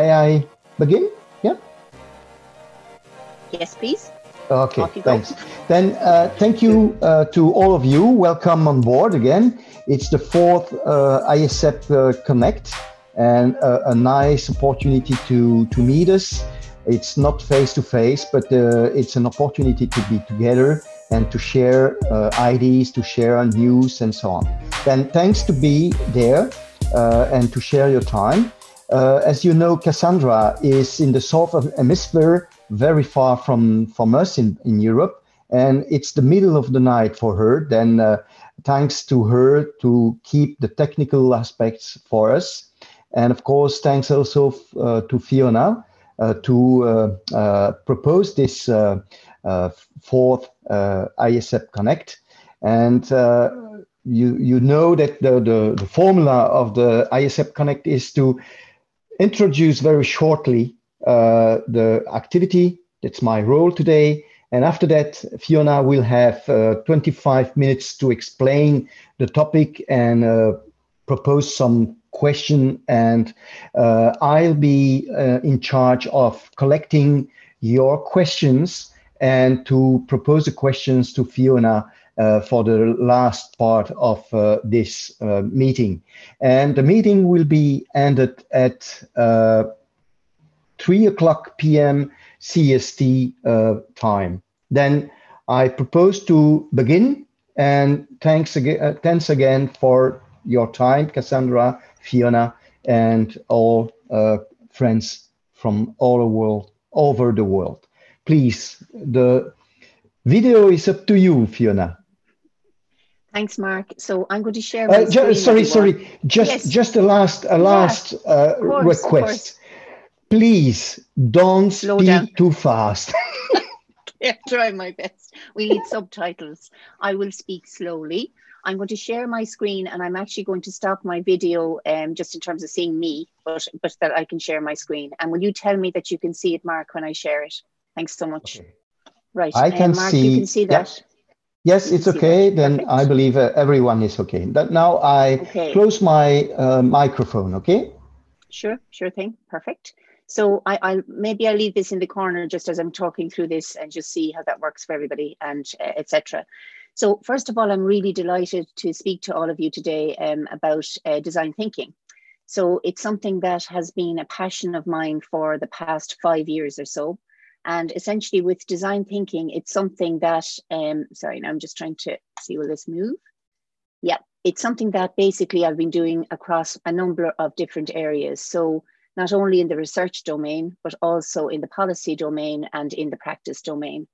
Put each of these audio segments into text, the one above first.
May I begin? Yeah. Yes, please. Okay, thanks. Then uh, thank you uh, to all of you. Welcome on board again. It's the fourth uh, ISEP uh, Connect and a, a, nice opportunity to, to meet us. It's not face to face, but uh, it's an opportunity to be together and to share uh, ideas, to share news, and so on. Then thanks to be there and to share your time. As you know, Cassandra is in the southern hemisphere very far from from us in in Europe, and it's the middle of the night for her. Then, uh, thanks to her to keep the technical aspects for us, and of course, thanks also uh, to Fiona uh, to uh, uh, propose this uh, fourth ISEP Connect, and. you, you know that the, the, the formula of the ISEP Connect is to introduce very shortly uh, the activity. That's my role today. And after that, Fiona will have uh, 25 minutes to explain the topic and uh, propose some question. And uh, I'll be uh, in charge of collecting your questions and to propose the questions to Fiona for the last part of uh, this uh, meeting. And the meeting will be ended at 3 o'clock p.m. CST uh, time. Then I propose to begin and thanks again, uh, thanks again for your time, Cassandra, Fiona, and all uh, friends from all the world, over the world. Please, the video is up to you, Fiona. Thanks, Mark. So I'm going to share. Uh, ju- sorry, sorry. Just, yes. just a last, a last yeah, uh, course, request please don't Slow speak down. too fast. yeah, try my best. We need subtitles. I will speak slowly. I'm going to share my screen and I'm actually going to stop my video um, just in terms of seeing me, but, but that I can share my screen. And will you tell me that you can see it, Mark, when I share it? Thanks so much. Okay. Right. I can um, Mark, see. You can see that. Yes, it's okay. Then Perfect. I believe uh, everyone is okay. That now I okay. close my uh, microphone. Okay. Sure. Sure thing. Perfect. So I, will maybe I'll leave this in the corner just as I'm talking through this and just see how that works for everybody and uh, etc. So first of all, I'm really delighted to speak to all of you today um, about uh, design thinking. So it's something that has been a passion of mine for the past five years or so. And essentially with design thinking, it's something that, um, sorry, now I'm just trying to see, will this move? Yeah, it's something that basically I've been doing across a number of different areas. So not only in the research domain, but also in the policy domain and in the practice domain.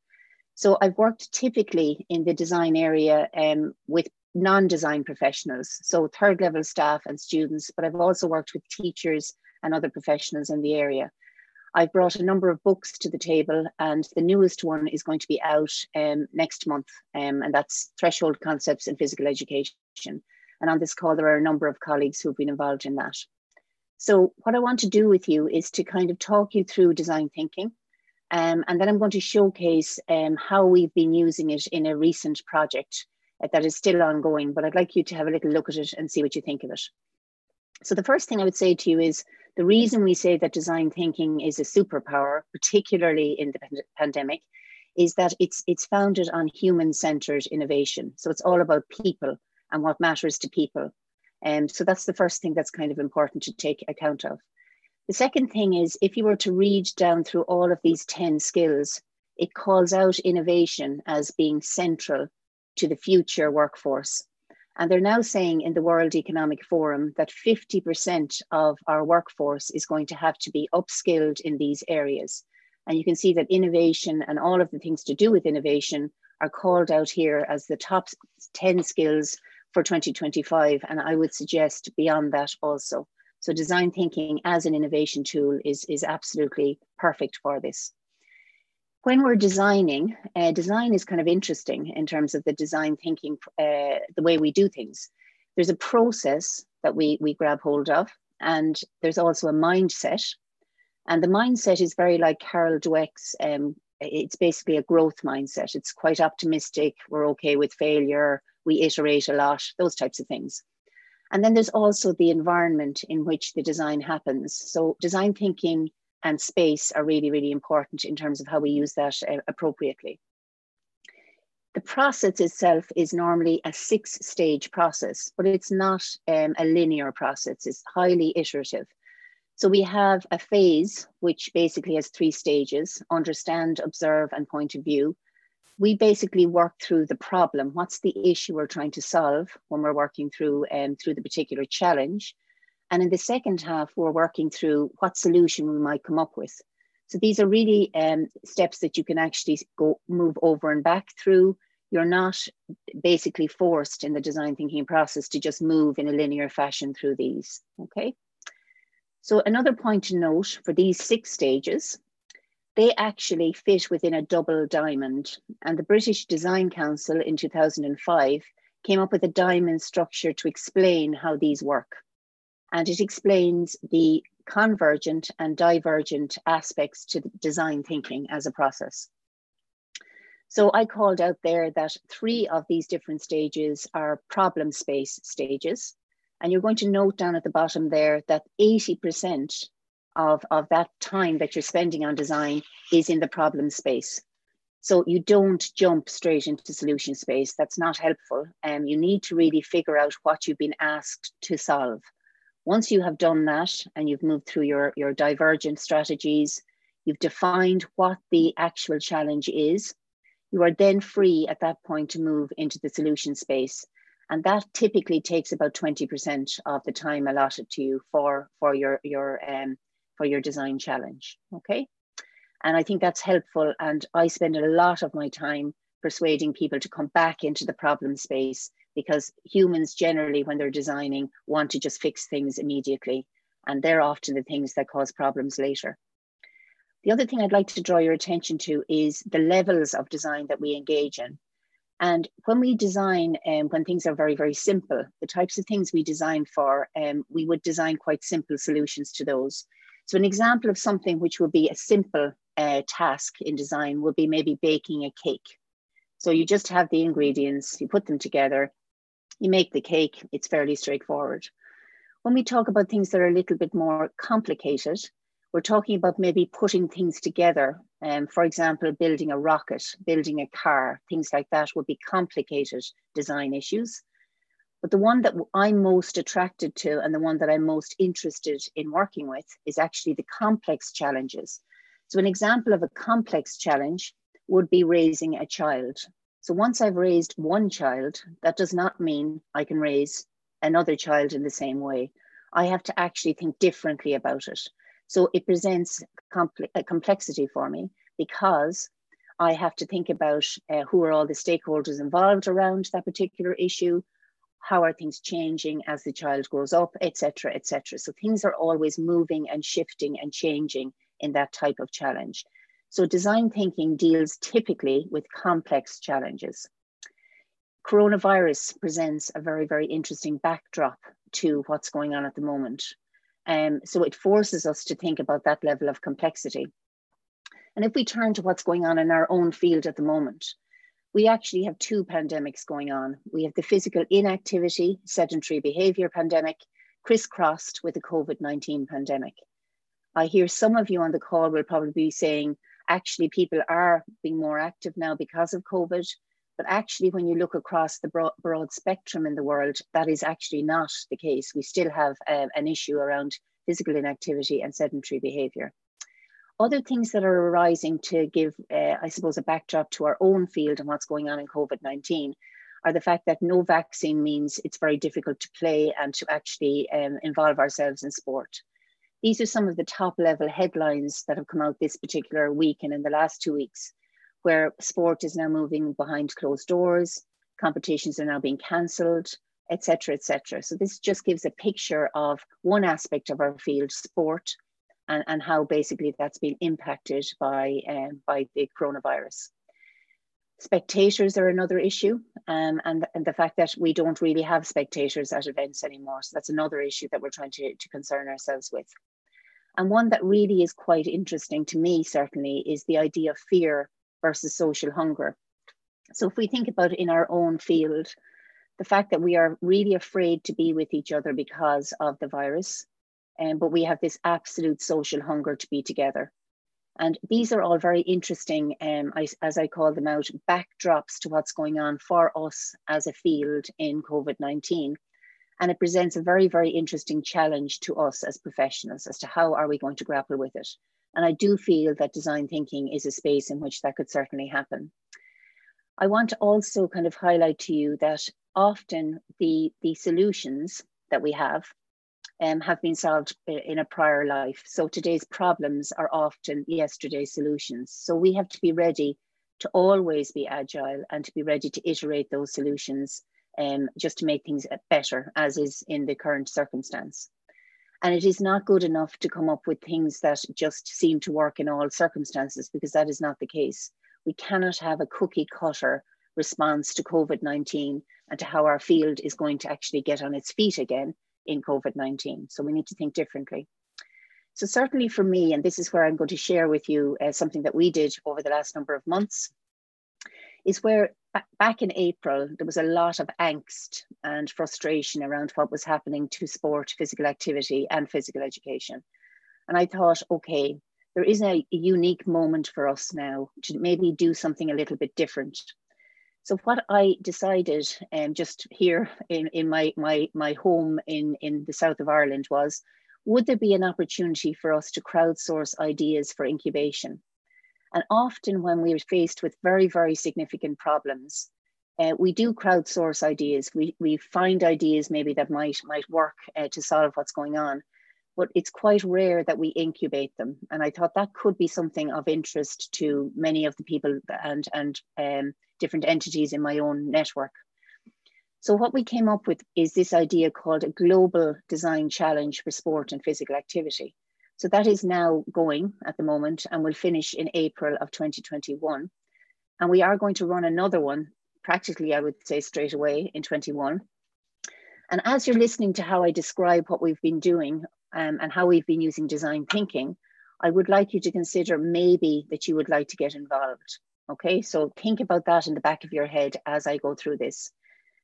So I've worked typically in the design area um, with non-design professionals, so third level staff and students, but I've also worked with teachers and other professionals in the area. I've brought a number of books to the table, and the newest one is going to be out um, next month, um, and that's Threshold Concepts in Physical Education. And on this call, there are a number of colleagues who've been involved in that. So what I want to do with you is to kind of talk you through design thinking. Um, and then I'm going to showcase um, how we've been using it in a recent project uh, that is still ongoing, but I'd like you to have a little look at it and see what you think of it. So the first thing I would say to you is the reason we say that design thinking is a superpower, particularly in the pandemic, is that it's it's founded on human-centered innovation. So it's all about people and what matters to people. Um, so that's the first thing that's kind of important to take account of. The second thing is if you were to read down through all of these 10 skills, it calls out innovation as being central to the future workforce. And they're now saying in the World Economic Forum that 50% of our workforce is going to have to be upskilled in these areas. And you can see that innovation and all of the things to do with innovation are called out here as the top 10 skills for 2025. And I would suggest beyond that also. So design thinking as an innovation tool is, is absolutely perfect for this. When we're designing, uh, design is kind of interesting in terms of the design thinking, uh, the way we do things. There's a process that we, we grab hold of, and there's also a mindset. And the mindset is very like Carol Dweck's um, it's basically a growth mindset. It's quite optimistic. We're okay with failure we iterate a lot, those types of things. And then there's also the environment in which the design happens. So design thinking and space are really, really important in terms of how we use that uh, appropriately. The process itself is normally a six stage process, but it's not um, a linear process, it's highly iterative. So we have a phase which basically has three stages understand, observe, and point of view. We basically work through the problem. What's the issue we're trying to solve when we're working through, um, through the particular challenge? And in the second half, we're working through what solution we might come up with. So these are really um, steps that you can actually go move over and back through. You're not basically forced in the design thinking process to just move in a linear fashion through these. Okay. So another point to note for these six stages, they actually fit within a double diamond. And the British Design Council in 2005 came up with a diamond structure to explain how these work. And it explains the convergent and divergent aspects to design thinking as a process. So I called out there that three of these different stages are problem space stages. And you're going to note down at the bottom there that 80% of, of that time that you're spending on design is in the problem space. So you don't jump straight into solution space. That's not helpful. And um, you need to really figure out what you've been asked to solve. Once you have done that and you've moved through your, your divergent strategies, you've defined what the actual challenge is, you are then free at that point to move into the solution space. And that typically takes about 20% of the time allotted to you for for your your um, for your design challenge okay? And i think that's helpful and i spend a lot of my time persuading people to come back into the problem space because humans generally when they're designing want to just fix things immediately and they're often the things that cause problems later the other thing i'd like to draw your attention to is the levels of design that we engage in and when we design, um, when things are very, very simple, the types of things we design for, um, we would design quite simple solutions to those. So an example of something which would be a simple uh, task in design would be maybe baking a cake. So you just have the ingredients, you put them together, you make the cake, it's fairly straightforward. When we talk about things that are a little bit more complicated, we're talking about maybe putting things together. Um, for example, building a rocket, building a car, things like that would be complicated design issues. But the one that I'm most attracted to and the one that I'm most interested in working with is actually the complex challenges. So, an example of a complex challenge would be raising a child. So, once I've raised one child, that does not mean I can raise another child in the same way. I have to actually think differently about it. So it presents a complexity for me because I have to think about uh, who are all the stakeholders involved around that particular issue, how are things changing as the child grows up, etc., etc. So things are always moving and shifting and changing in that type of challenge. So design thinking deals typically with complex challenges. Coronavirus presents a very, very interesting backdrop to what's going on at the moment. Um, so it forces us to think about that level of complexity. And if we turn to what's going on in our own field at the moment, we actually have two pandemics going on. We have the physical inactivity, sedentary behavior pandemic, crisscrossed with the COVID 19 pandemic. I hear some of you on the call will probably be saying, actually, people are being more active now because of COVID. But actually, when you look across the broad, broad spectrum in the world, that is actually not the case. We still have uh, an issue around physical inactivity and sedentary behaviour. Other things that are arising to give, uh, I suppose, a backdrop to our own field and what's going on in COVID 19 are the fact that no vaccine means it's very difficult to play and to actually um, involve ourselves in sport. These are some of the top level headlines that have come out this particular week and in the last two weeks where sport is now moving behind closed doors, competitions are now being cancelled, etc., etc. So this just gives a picture of one aspect of our field, sport, and, and how basically that's been impacted by, um, by the coronavirus. Spectators are another issue, um, and, and the fact that we don't really have spectators at events anymore. So that's another issue that we're trying to, to concern ourselves with. And one that really is quite interesting to me, certainly, is the idea of fear versus social hunger. So if we think about in our own field, the fact that we are really afraid to be with each other because of the virus, um, but we have this absolute social hunger to be together. And these are all very interesting, um, as I call them out, backdrops to what's going on for us as a field in COVID 19. And it presents a very, very interesting challenge to us as professionals as to how are we going to grapple with it. And I do feel that design thinking is a space in which that could certainly happen. I want to also kind of highlight to you that often the, the solutions that we have um, have been solved in a prior life. So today's problems are often yesterday's solutions. So we have to be ready to always be agile and to be ready to iterate those solutions um, just to make things better, as is in the current circumstance. And it is not good enough to come up with things that just seem to work in all circumstances, because that is not the case. We cannot have a cookie cutter response to COVID 19 and to how our field is going to actually get on its feet again in COVID 19. So we need to think differently. So, certainly for me, and this is where I'm going to share with you uh, something that we did over the last number of months, is where back in April, there was a lot of angst and frustration around what was happening to sport, physical activity, and physical education. And I thought, okay, there is a, unique moment for us now to maybe do something a little bit different. So what I decided, um, just here in, in my, my, my home in, in the south of Ireland was, would there be an opportunity for us to crowdsource ideas for incubation? And often when we're faced with very, very significant problems, uh, we do crowdsource ideas. We, we find ideas maybe that might, might work uh, to solve what's going on, but it's quite rare that we incubate them. And I thought that could be something of interest to many of the people and, and um, different entities in my own network. So what we came up with is this idea called a global design challenge for sport and physical activity. So that is now going at the moment and will finish in April of 2021. And we are going to run another one, practically, I would say, straight away in 21. And as you're listening to how I describe what we've been doing um, and how we've been using design thinking, I would like you to consider maybe that you would like to get involved. Okay, so think about that in the back of your head as I go through this.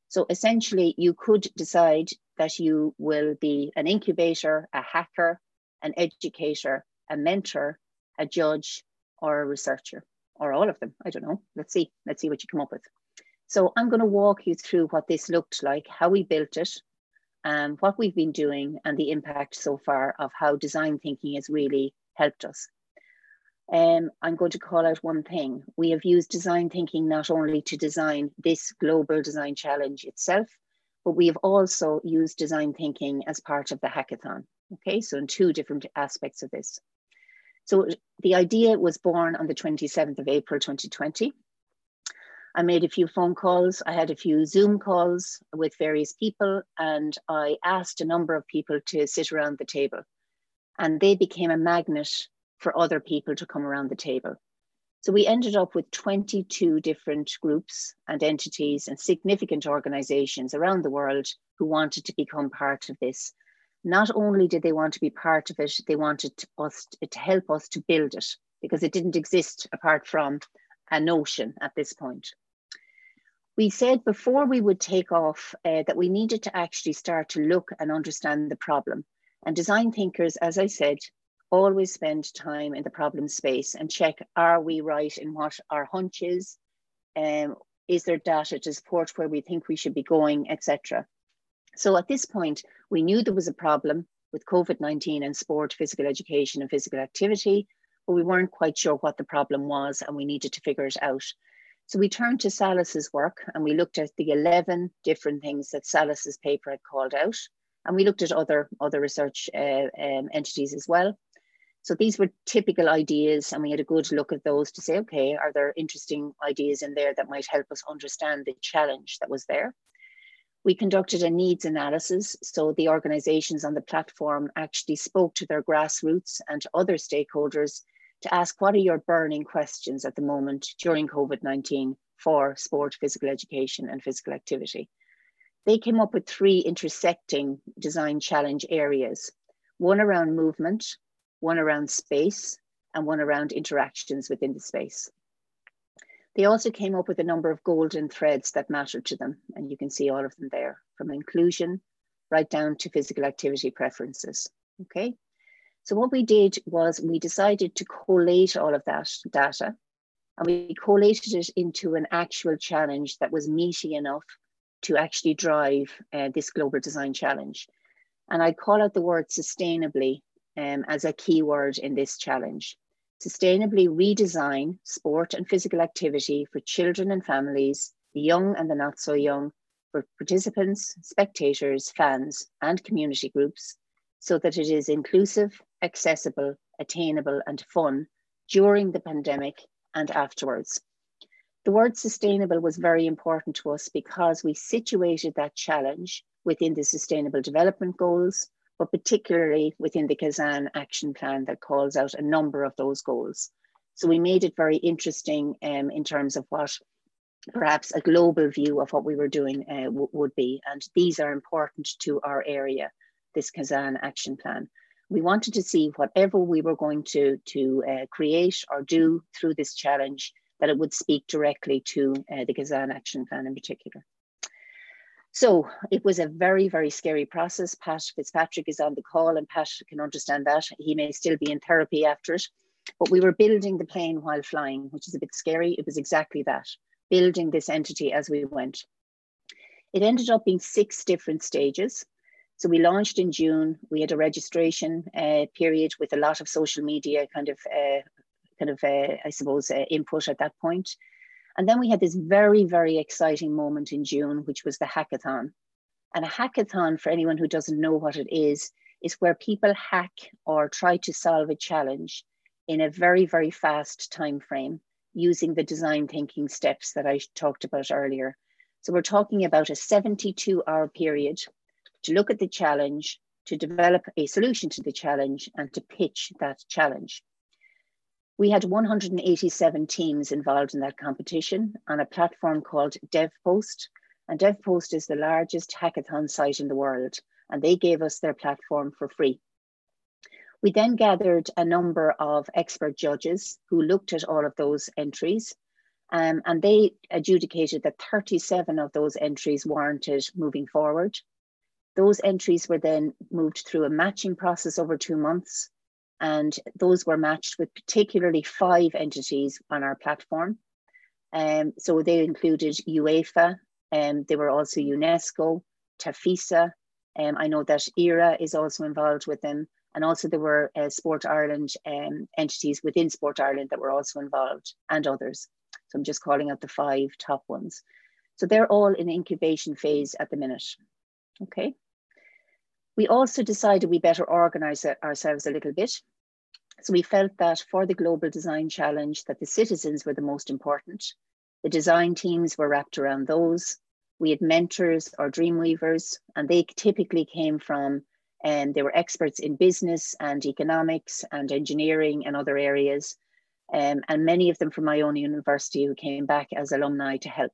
So essentially, you could decide that you will be an incubator, a hacker, an educator, a mentor, a judge, or a researcher, or all of them. I don't know. Let's see. Let's see what you come up with. So I'm going to walk you through what this looked like, how we built it, um, what we've been doing, and the impact so far of how design thinking has really helped us. Um, I'm going to call out one thing. We have used design thinking not only to design this global design challenge itself, but we have also used design thinking as part of the hackathon. Okay, so in two different aspects of this. So the idea was born on the 27th of April 2020. I made a few phone calls, I had a few Zoom calls with various people, and I asked a number of people to sit around the table. And they became a magnet for other people to come around the table. So we ended up with 22 different groups and entities and significant organizations around the world who wanted to become part of this not only did they want to be part of it, they wanted us to, to help us to build it because it didn't exist apart from a notion at this point. We said before we would take off uh, that we needed to actually start to look and understand the problem. And design thinkers, as I said, always spend time in the problem space and check are we right in what our hunch is? Um, is there data to support where we think we should be going, etc. So at this point, we knew there was a problem with COVID 19 and sport, physical education, and physical activity, but we weren't quite sure what the problem was and we needed to figure it out. So we turned to Sallis's work and we looked at the 11 different things that Sallis's paper had called out. And we looked at other, other research uh, um, entities as well. So these were typical ideas, and we had a good look at those to say, okay, are there interesting ideas in there that might help us understand the challenge that was there? We conducted a needs analysis. So the organizations on the platform actually spoke to their grassroots and to other stakeholders to ask what are your burning questions at the moment during COVID 19 for sport, physical education, and physical activity. They came up with three intersecting design challenge areas one around movement, one around space, and one around interactions within the space. They also came up with a number of golden threads that mattered to them, and you can see all of them there, from inclusion right down to physical activity preferences. Okay, so what we did was we decided to collate all of that data and we collated it into an actual challenge that was meaty enough to actually drive uh, this global design challenge. And I call out the word sustainably um, as a key word in this challenge. Sustainably redesign sport and physical activity for children and families, the young and the not so young, for participants, spectators, fans, and community groups, so that it is inclusive, accessible, attainable, and fun during the pandemic and afterwards. The word sustainable was very important to us because we situated that challenge within the Sustainable Development Goals, but particularly within the Kazan Action Plan that calls out a number of those goals. So we made it very interesting um, in terms of what perhaps a global view of what we were doing uh, would be. And these are important to our area, this Kazan Action Plan. We wanted to see whatever we were going to, to uh, create or do through this challenge, that it would speak directly to uh, the Kazan Action Plan in particular. So it was a very, very scary process. Pat Fitzpatrick is on the call, and Pat can understand that. He may still be in therapy after it. But we were building the plane while flying, which is a bit scary. It was exactly that building this entity as we went. It ended up being six different stages. So we launched in June. We had a registration uh, period with a lot of social media kind of, uh, kind of, uh, I suppose, uh, input at that point. And then we had this very, very exciting moment in June, which was the hackathon. And a hackathon, for anyone who doesn't know what it is, is where people hack or try to solve a challenge in a very, very fast time frame using the design thinking steps that I talked about earlier. So we're talking about a 72 hour period to look at the challenge, to develop a solution to the challenge, and to pitch that challenge. We had 187 teams involved in that competition on a platform called DevPost. And DevPost is the largest hackathon site in the world, and they gave us their platform for free. We then gathered a number of expert judges who looked at all of those entries, um, and they adjudicated that 37 of those entries warranted moving forward. Those entries were then moved through a matching process over two months and those were matched with particularly five entities on our platform. Um, so they included UEFA, and um, they were also UNESCO, Tafisa. Um, I know that ERA is also involved with them, and also there were uh, Sport Ireland um, entities within Sport Ireland that were also involved, and others. So I'm just calling out the five top ones. So they're all in incubation phase at the minute. Okay. We also decided we better organize ourselves a little bit. So we felt that for the Global Design Challenge, that the citizens were the most important. The design teams were wrapped around those. We had mentors or dreamweavers, and they typically came from, and um, they were experts in business and economics and engineering and other areas. Um, and many of them from my own university who came back as alumni to help.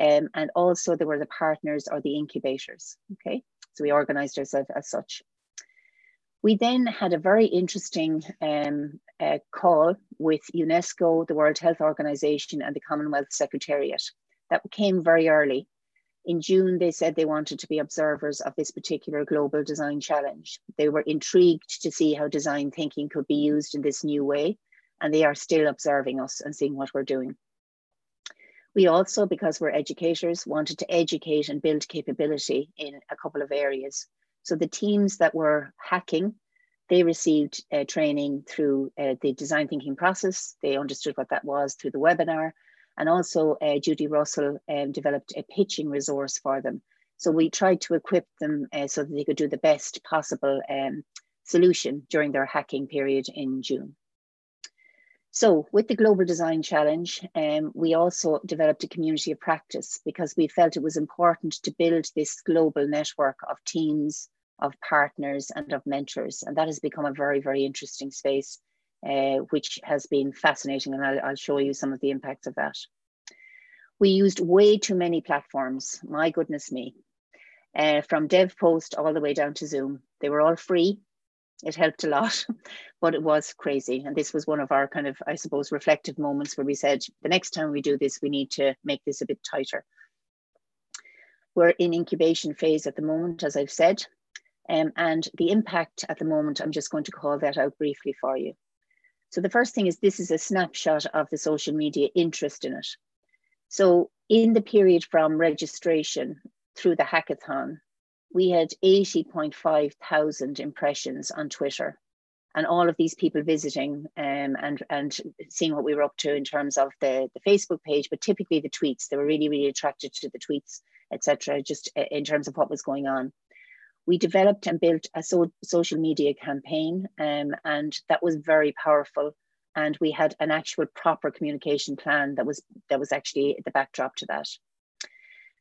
Um, and also there were the partners or the incubators, okay? So we organized ourselves as such. We then had a very interesting um, uh, call with UNESCO, the World Health Organization, and the Commonwealth Secretariat. That came very early. In June, they said they wanted to be observers of this particular global design challenge. They were intrigued to see how design thinking could be used in this new way, and they are still observing us and seeing what we're doing. We also, because we're educators, wanted to educate and build capability in a couple of areas. So the teams that were hacking, they received uh, training through uh, the design thinking process. They understood what that was through the webinar. And also uh, Judy Russell um, developed a pitching resource for them. So we tried to equip them uh, so that they could do the best possible um, solution during their hacking period in June. So with the Global Design Challenge, um, we also developed a community of practice because we felt it was important to build this global network of teams, of partners and of mentors. And that has become a very, very interesting space, uh, which has been fascinating. And I'll, I'll show you some of the impacts of that. We used way too many platforms, my goodness me, uh, from DevPost all the way down to Zoom. They were all free It helped a lot, but it was crazy. And this was one of our kind of, I suppose, reflective moments where we said, the next time we do this, we need to make this a bit tighter. We're in incubation phase at the moment, as I've said. Um, and the impact at the moment, I'm just going to call that out briefly for you. So the first thing is this is a snapshot of the social media interest in it. So in the period from registration through the hackathon, we had 80.5 thousand impressions on Twitter and all of these people visiting um, and and seeing what we were up to in terms of the, the Facebook page, but typically the tweets. They were really, really attracted to the tweets, etc. just uh, in terms of what was going on. We developed and built a so, social media campaign, um, and that was very powerful. And we had an actual proper communication plan that was that was actually the backdrop to that.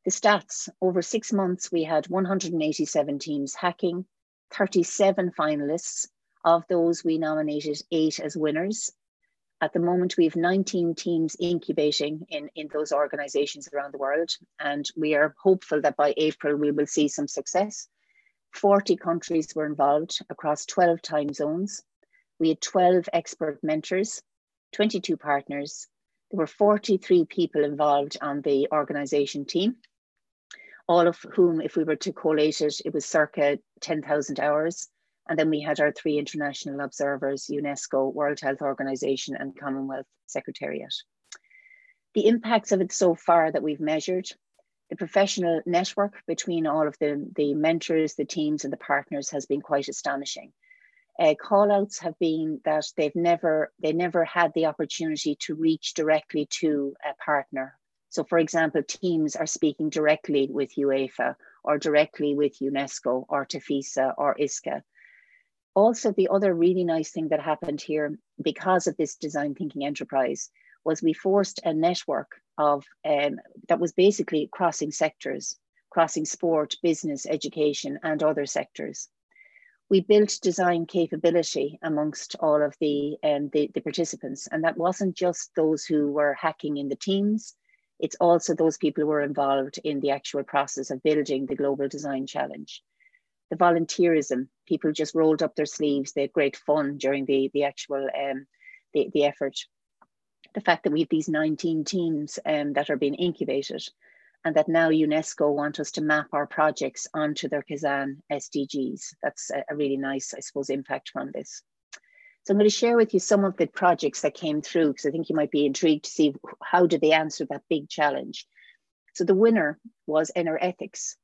The stats over six months, we had 187 teams hacking, 37 finalists. Of those, we nominated eight as winners. At the moment, we have 19 teams incubating in, in those organizations around the world, and we are hopeful that by April we will see some success. 40 countries were involved across 12 time zones. We had 12 expert mentors, 22 partners. There were 43 people involved on the organization team all of whom, if we were to collate it, it was circa 10,000 hours. And then we had our three international observers, UNESCO, World Health Organization, and Commonwealth Secretariat. The impacts of it so far that we've measured, the professional network between all of the, the mentors, the teams, and the partners has been quite astonishing. Uh, callouts have been that they've never they never had the opportunity to reach directly to a partner so, for example, teams are speaking directly with UEFA or directly with UNESCO or TAFISA or ISCA. Also, the other really nice thing that happened here because of this design thinking enterprise was we forced a network of um, that was basically crossing sectors, crossing sport, business, education, and other sectors. We built design capability amongst all of the, um, the, the participants, and that wasn't just those who were hacking in the teams, it's also those people who are involved in the actual process of building the Global Design Challenge. The volunteerism, people just rolled up their sleeves, they had great fun during the, the actual um, the, the effort. The fact that we have these 19 teams um, that are being incubated and that now UNESCO want us to map our projects onto their Kazan SDGs. That's a, a really nice, I suppose, impact from this. So I'm going to share with you some of the projects that came through because I think you might be intrigued to see how did they answer that big challenge. So the winner was Inner Ethics.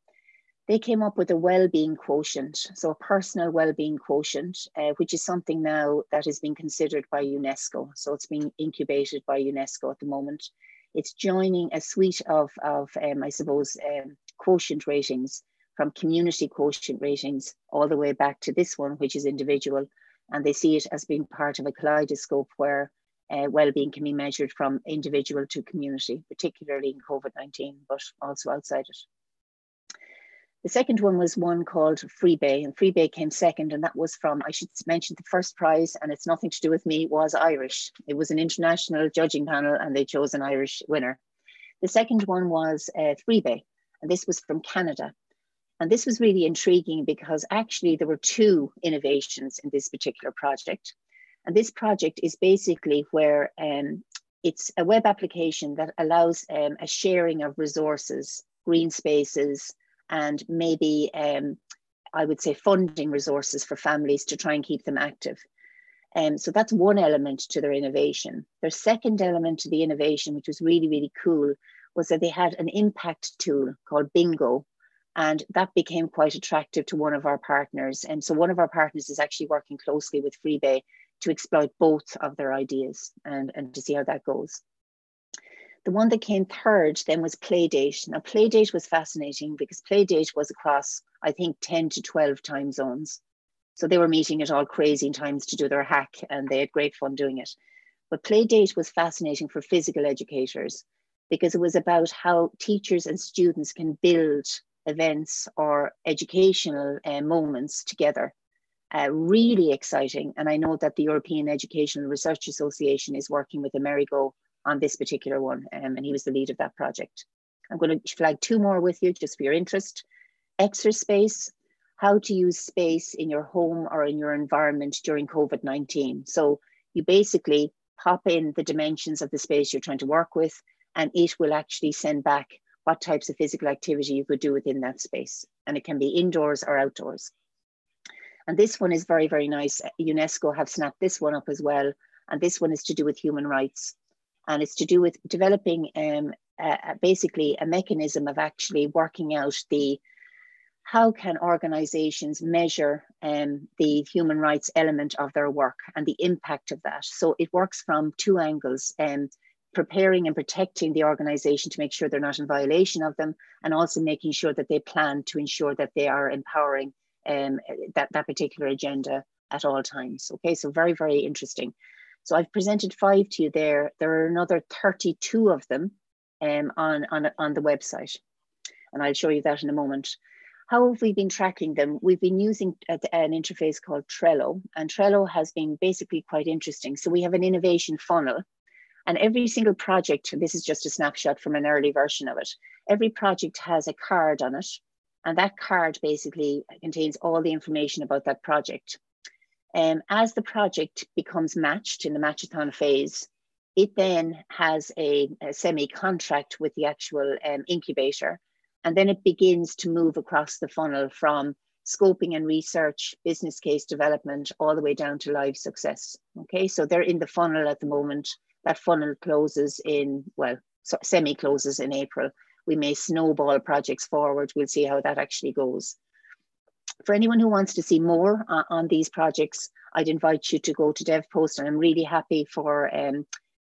They came up with a well-being quotient, so a personal well-being quotient, uh, which is something now that is being considered by UNESCO. So it's being incubated by UNESCO at the moment. It's joining a suite of, of um, I suppose, um, quotient ratings from community quotient ratings all the way back to this one, which is individual, and they see it as being part of a kaleidoscope where uh, well-being can be measured from individual to community, particularly in COVID-19, but also outside it. The second one was one called Freebay, and Freebay came second, and that was from, I should mention the first prize, and it's nothing to do with me, was Irish. It was an international judging panel, and they chose an Irish winner. The second one was uh, Freebay, and this was from Canada. And this was really intriguing because actually there were two innovations in this particular project. And this project is basically where um, it's a web application that allows um, a sharing of resources, green spaces, and maybe um, I would say funding resources for families to try and keep them active. Um, so that's one element to their innovation. Their second element to the innovation, which was really, really cool, was that they had an impact tool called Bingo, and that became quite attractive to one of our partners. And so one of our partners is actually working closely with Freebay to exploit both of their ideas and, and to see how that goes. The one that came third then was Playdate. Now, Playdate was fascinating because Playdate was across, I think, 10 to 12 time zones. So they were meeting at all crazy times to do their hack and they had great fun doing it. But Playdate was fascinating for physical educators because it was about how teachers and students can build events or educational uh, moments together. Uh, really exciting. And I know that the European Educational Research Association is working with Amerigo on this particular one, um, and he was the lead of that project. I'm going to flag two more with you just for your interest. Extra space, how to use space in your home or in your environment during COVID 19. So you basically pop in the dimensions of the space you're trying to work with, and it will actually send back what types of physical activity you could do within that space. And it can be indoors or outdoors. And this one is very, very nice. UNESCO have snapped this one up as well. And this one is to do with human rights. And it's to do with developing um, uh, basically a mechanism of actually working out the how can organizations measure um, the human rights element of their work and the impact of that so it works from two angles um, preparing and protecting the organization to make sure they're not in violation of them and also making sure that they plan to ensure that they are empowering um, that, that particular agenda at all times okay so very very interesting so i've presented five to you there there are another 32 of them um, on, on, on the website. And I'll show you that in a moment. How have we been tracking them? We've been using an interface called Trello, and Trello has been basically quite interesting. So we have an innovation funnel, and every single project, this is just a snapshot from an early version of it, every project has a card on it, and that card basically contains all the information about that project. Um, as the project becomes matched in the matchathon phase, it then has a, a semi contract with the actual um, incubator, and then it begins to move across the funnel from scoping and research, business case development, all the way down to live success. Okay, so they're in the funnel at the moment. That funnel closes in, well, so semi closes in April. We may snowball projects forward. We'll see how that actually goes. For anyone who wants to see more uh, on these projects, I'd invite you to go to DevPost, and I'm really happy for um,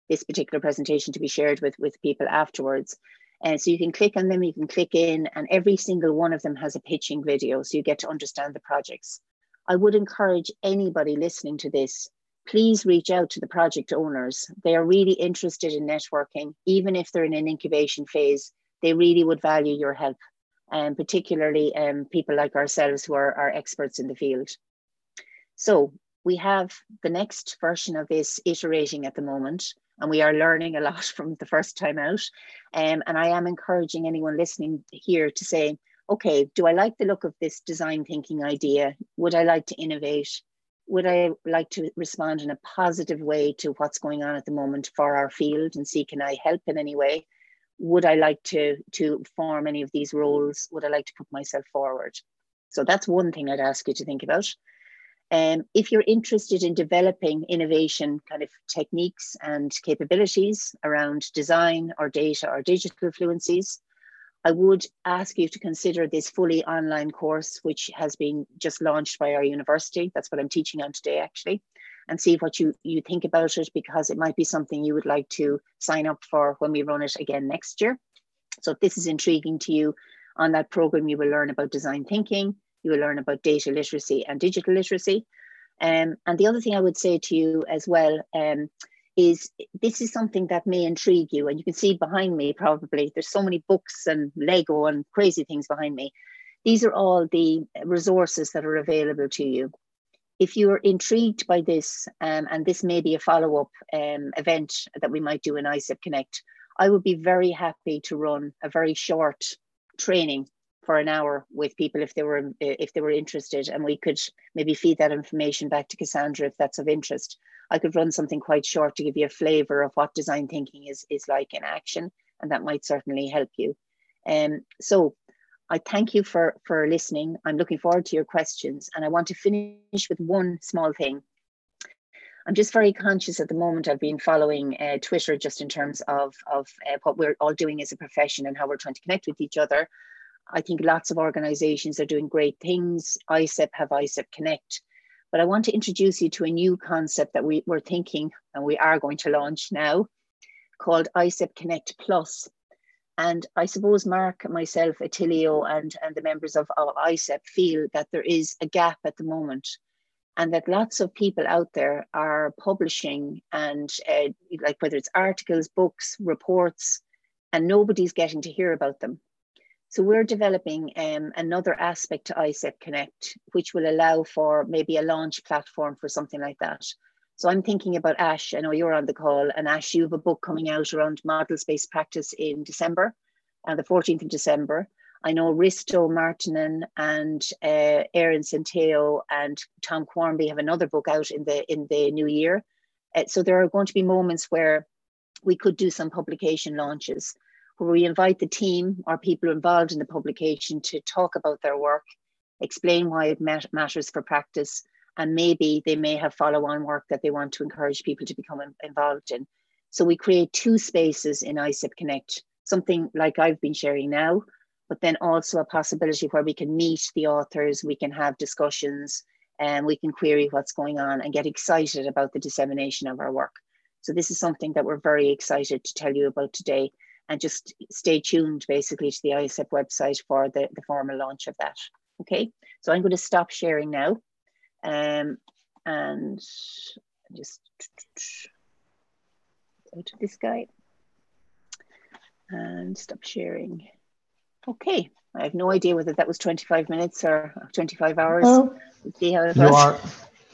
this particular presentation to be shared with, with people afterwards. And uh, so you can click on them, you can click in, and every single one of them has a pitching video, so you get to understand the projects. I would encourage anybody listening to this, please reach out to the project owners. They are really interested in networking, even if they're in an incubation phase, they really would value your help, and particularly um, people like ourselves who are, are experts in the field. So we have the next version of this iterating at the moment and we are learning a lot from the first time out. Um, and I am encouraging anyone listening here to say, okay, do I like the look of this design thinking idea? Would I like to innovate? Would I like to respond in a positive way to what's going on at the moment for our field and see can I help in any way? Would I like to, to form any of these roles? Would I like to put myself forward? So that's one thing I'd ask you to think about. Um, if you're interested in developing innovation kind of techniques and capabilities around design or data or digital fluencies, I would ask you to consider this fully online course, which has been just launched by our university. That's what I'm teaching on today, actually, and see what you, you think about it because it might be something you would like to sign up for when we run it again next year. So if this is intriguing to you, on that program, you will learn about design thinking, you will learn about data literacy and digital literacy. Um, and the other thing I would say to you as well um, is this is something that may intrigue you. And you can see behind me probably, there's so many books and Lego and crazy things behind me. These are all the resources that are available to you. If you're intrigued by this, um, and this may be a follow up um, event that we might do in ISEP Connect, I would be very happy to run a very short training for an hour with people if they were if they were interested and we could maybe feed that information back to cassandra if that's of interest i could run something quite short to give you a flavor of what design thinking is is like in action and that might certainly help you um, so i thank you for for listening i'm looking forward to your questions and i want to finish with one small thing I'm just very conscious at the moment. I've been following uh, Twitter just in terms of, of uh, what we're all doing as a profession and how we're trying to connect with each other. I think lots of organizations are doing great things. ISEP have ISEP Connect. But I want to introduce you to a new concept that we, we're thinking and we are going to launch now called ISEP Connect Plus. And I suppose Mark, myself, Attilio, and, and the members of, of ISEP feel that there is a gap at the moment and that lots of people out there are publishing and uh, like whether it's articles, books, reports, and nobody's getting to hear about them. So we're developing um, another aspect to ISEP Connect, which will allow for maybe a launch platform for something like that. So I'm thinking about Ash. I know you're on the call, and Ash, you have a book coming out around models-based practice in December, and uh, the 14th of December. I know Risto Marttinen and uh, Aaron and Tom Quarmby have another book out in the in the new year. Uh, so there are going to be moments where we could do some publication launches where we invite the team or people involved in the publication to talk about their work, explain why it mat- matters for practice, and maybe they may have follow-on work that they want to encourage people to become involved in. So we create two spaces in ISEP Connect, something like I've been sharing now, but then also a possibility where we can meet the authors, we can have discussions, and we can query what's going on and get excited about the dissemination of our work. So this is something that we're very excited to tell you about today. And just stay tuned basically to the ISEP website for the, the formal launch of that. Okay, so I'm going to stop sharing now. Um, and just go to this guy and stop sharing. Okay, I have no idea whether that was 25 minutes or 25 hours. Oh, see how it you was.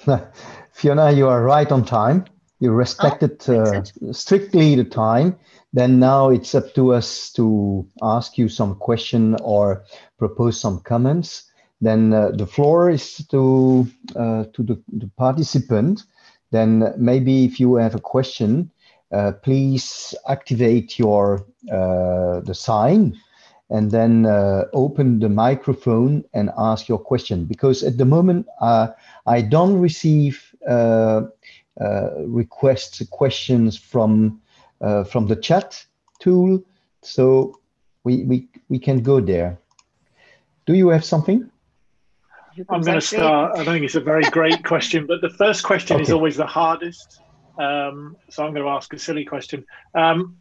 are, Fiona, you are right on time. You respected oh, uh, strictly the time. Then now it's up to us to ask you some question or propose some comments. Then uh, the floor is to uh, to the, the participant. Then maybe if you have a question, uh, please activate your uh, the sign and then uh, open the microphone and ask your question. Because at the moment, uh, I don't receive requests, questions from uh, from the chat tool, so we, we, we can go there. Do you have something? I'm going to start. I think it's a very great question, but the first question okay. is always the hardest. Um, so I'm going to ask a silly question. Um,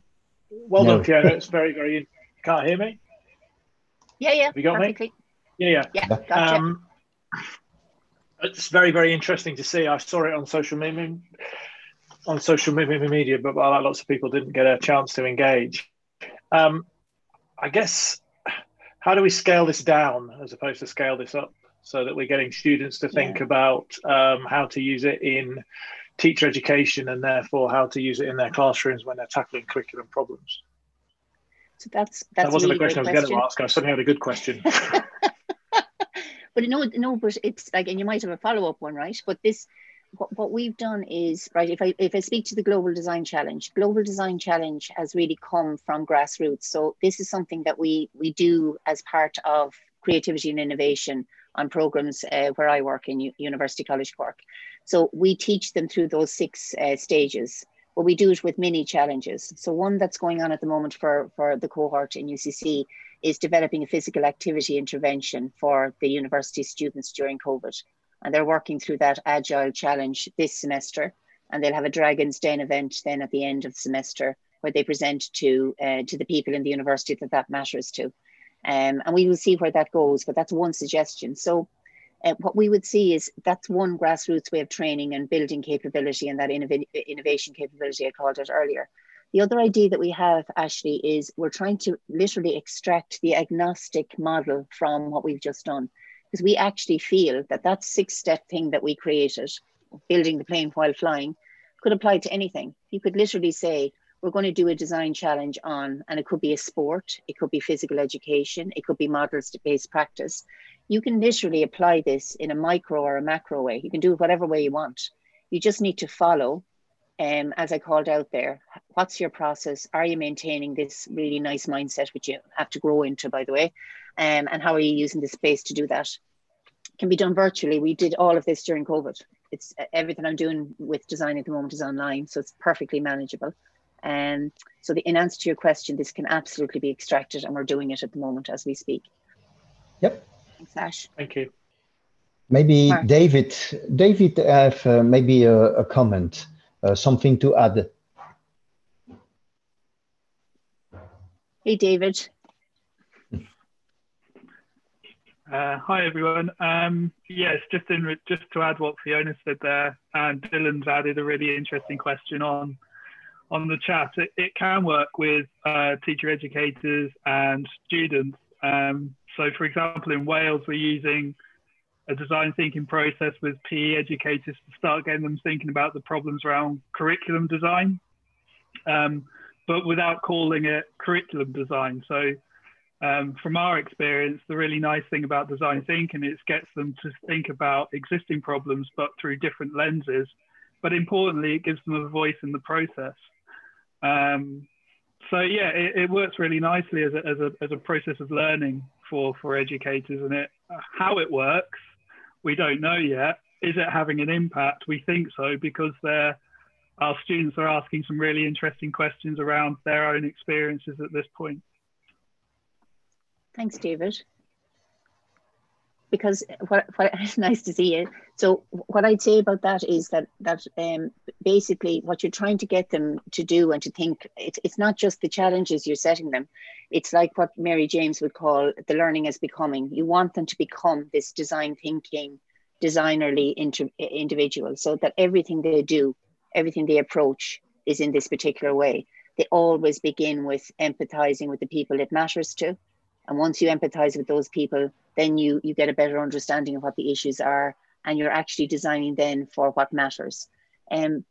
well no. done, Fiona. It's very, very. Can't hear me. Yeah, yeah. Have you got perfectly. me? Yeah, yeah. Yeah, gotcha. Um, it's very, very interesting to see. I saw it on social media, on social media, but lots of people didn't get a chance to engage. Um, I guess, how do we scale this down as opposed to scale this up so that we're getting students to think yeah. about um, how to use it in teacher education and therefore how to use it in their classrooms when they're tackling curriculum problems? So that's that's that wasn't really a question I was going to ask. I suddenly had a good question. but no, no, but it's like, and you might have a follow up one, right? But this, what, what we've done is right. If I if I speak to the Global Design Challenge, Global Design Challenge has really come from grassroots. So this is something that we we do as part of creativity and innovation on programs uh, where I work in U- University College Cork. So we teach them through those six uh, stages but we do it with mini challenges. So one that's going on at the moment for, for the cohort in UCC is developing a physical activity intervention for the university students during COVID. And they're working through that agile challenge this semester. And they'll have a Dragon's Den event then at the end of semester where they present to, uh, to the people in the university that that matters to. Um, and we will see where that goes, but that's one suggestion. So uh, what we would see is that's one grassroots way of training and building capability and that innov- innovation capability I called it earlier. The other idea that we have, Ashley, is we're trying to literally extract the agnostic model from what we've just done. Because we actually feel that that six step thing that we created, building the plane while flying, could apply to anything. You could literally say, we're going to do a design challenge on, and it could be a sport, it could be physical education, it could be models based practice you can literally apply this in a micro or a macro way. You can do it whatever way you want. You just need to follow, um, as I called out there, what's your process? Are you maintaining this really nice mindset, which you have to grow into, by the way? Um, and how are you using the space to do that? It can be done virtually. We did all of this during COVID. It's everything I'm doing with design at the moment is online, so it's perfectly manageable. And um, so, the, in answer to your question, this can absolutely be extracted, and we're doing it at the moment as we speak. Yep, Thanks, Ash. Thank you. Maybe Mark. David, David have uh, maybe a, a comment, something to add. Hey, David. Uh, hi everyone. Um, yes, just in just to add what Fiona said there, and Dylan's added a really interesting question on on the chat. It, it can work with uh, teacher educators and students. Um, so, for example, in Wales, we're using a design thinking process with PE educators to start getting them thinking about the problems around curriculum design, um, but without calling it curriculum design. So, Um, from our experience, the really nice thing about design thinking is gets them to think about existing problems, but through different lenses. But importantly, it gives them a voice in the process. Um, so yeah, it, it, works really nicely as a, as a, as a process of learning for, for educators. And it, how it works, we don't know yet. Is it having an impact? We think so because our students are asking some really interesting questions around their own experiences at this point. Thanks, David. Because what, what it's nice to see you. So what I'd say about that is that that um, basically what you're trying to get them to do and to think it's it's not just the challenges you're setting them. It's like what Mary James would call the learning as becoming. You want them to become this design thinking, designerly inter- individual, so that everything they do, everything they approach, is in this particular way. They always begin with empathizing with the people it matters to and once you empathize with those people, then you you get a better understanding of what the issues are, and you're actually designing then for what matters. Um,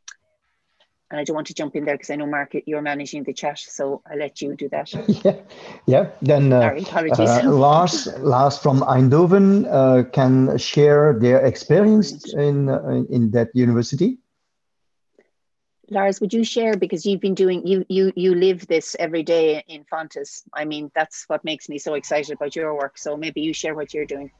and I don't want to jump in there because I know Mark, you're managing the chat, so I'll let you do that. yeah, yeah. Then uh, Sorry, uh, Lars, Lars from Eindhoven uh, can share their experience in uh, in that university. Lars, would you share because you've been doing you you you live this every day in Fontys. I mean, that's what makes me so excited about your work. So maybe you share what you're doing.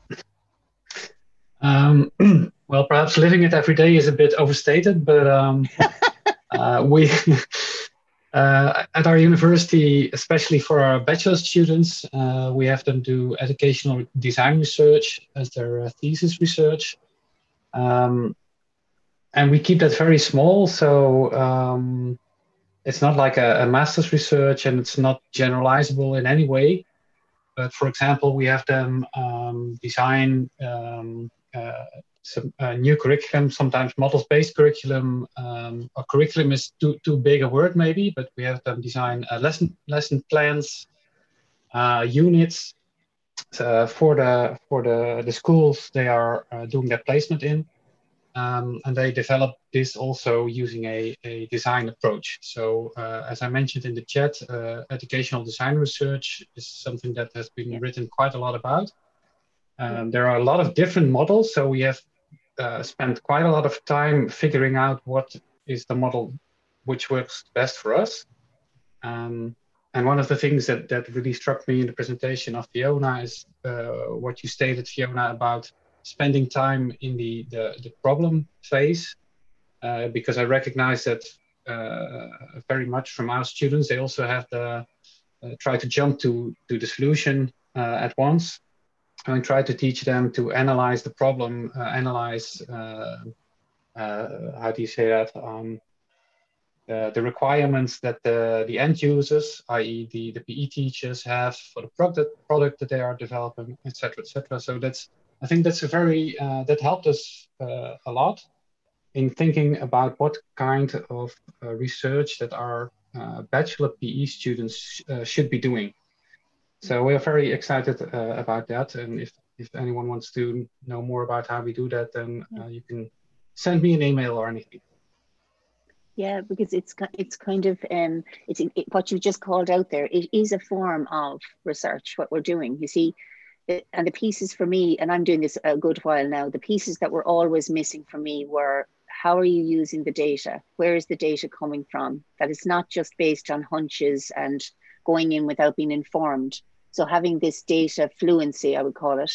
Um, well, perhaps living it every day is a bit overstated, but um, uh, we uh, at our university, especially for our bachelor students, uh, we have them do educational design research as their uh, thesis research. Um, and we keep that very small. So um, it's not like a, a, master's research and it's not generalizable in any way. But for example, we have them um, design um, uh, some uh, new curriculum, sometimes models-based curriculum. Um, or curriculum is too, too big a word maybe, but we have them design uh, lesson lesson plans, uh, units uh, for the for the the schools they are uh, doing their placement in. Um, and they developed this also using a, a design approach. So, uh, as I mentioned in the chat, uh, educational design research is something that has been written quite a lot about. Um, there are a lot of different models, so we have uh, spent quite a lot of time figuring out what is the model which works best for us. Um, and one of the things that, that really struck me in the presentation of Fiona is uh, what you stated, Fiona, about spending time in the, the, the problem phase uh, because I recognize that uh, very much from our students. They also have the uh, try to jump to, to the solution uh, at once and try to teach them to analyze the problem, uh, analyze, uh, how do you say that? Um, the requirements that the, the end users, i.e. The, the PE teachers have for the product, product that they are developing, etc., etc. So that's I think that's a very uh, that helped us uh, a lot in thinking about what kind of uh, research that our uh, bachelor PE students uh, should be doing. So we are very excited uh, about that, and if if anyone wants to know more about how we do that, then you can send me an email or anything. Yeah, because it's it's kind of um, it's it, what you just called out there. It is a form of research. What we're doing, you see, and the pieces for me, and I'm doing this a good while now, the pieces that were always missing for me were how are you using the data? Where is the data coming from? That it's not just based on hunches and going in without being informed. So having this data fluency, I would call it,